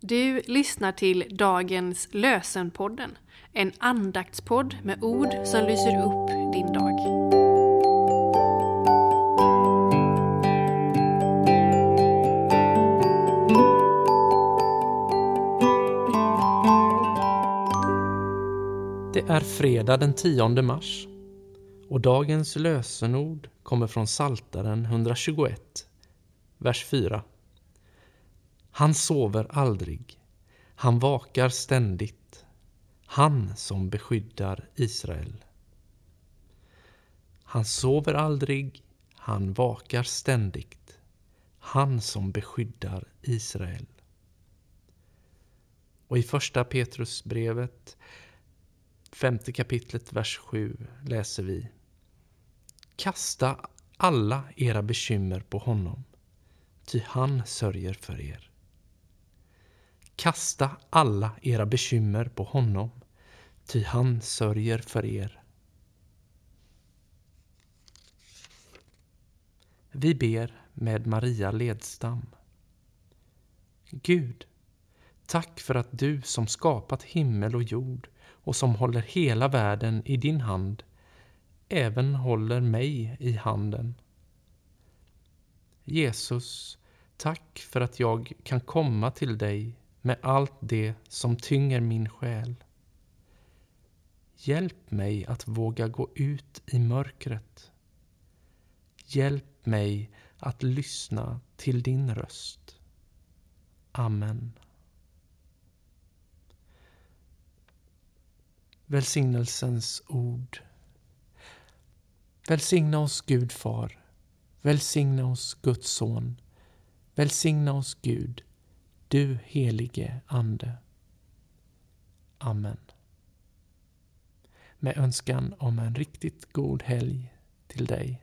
Du lyssnar till dagens Lösenpodden, en andaktspodd med ord som lyser upp din dag. Det är fredag den 10 mars och dagens lösenord kommer från Saltaren 121, vers 4. Han sover aldrig, han vakar ständigt, han som beskyddar Israel. Han sover aldrig, han vakar ständigt, han som beskyddar Israel. Och i första Petrusbrevet, femte kapitlet, vers 7 läser vi Kasta alla era bekymmer på honom, ty han sörjer för er. Kasta alla era bekymmer på honom, ty han sörjer för er. Vi ber med Maria Ledstam. Gud, tack för att du som skapat himmel och jord och som håller hela världen i din hand även håller mig i handen. Jesus, tack för att jag kan komma till dig med allt det som tynger min själ. Hjälp mig att våga gå ut i mörkret. Hjälp mig att lyssna till din röst. Amen. Välsignelsens ord. Välsigna oss Gud Far. Välsigna oss Guds Son. Välsigna oss Gud, du helige Ande. Amen. Med önskan om en riktigt god helg till dig.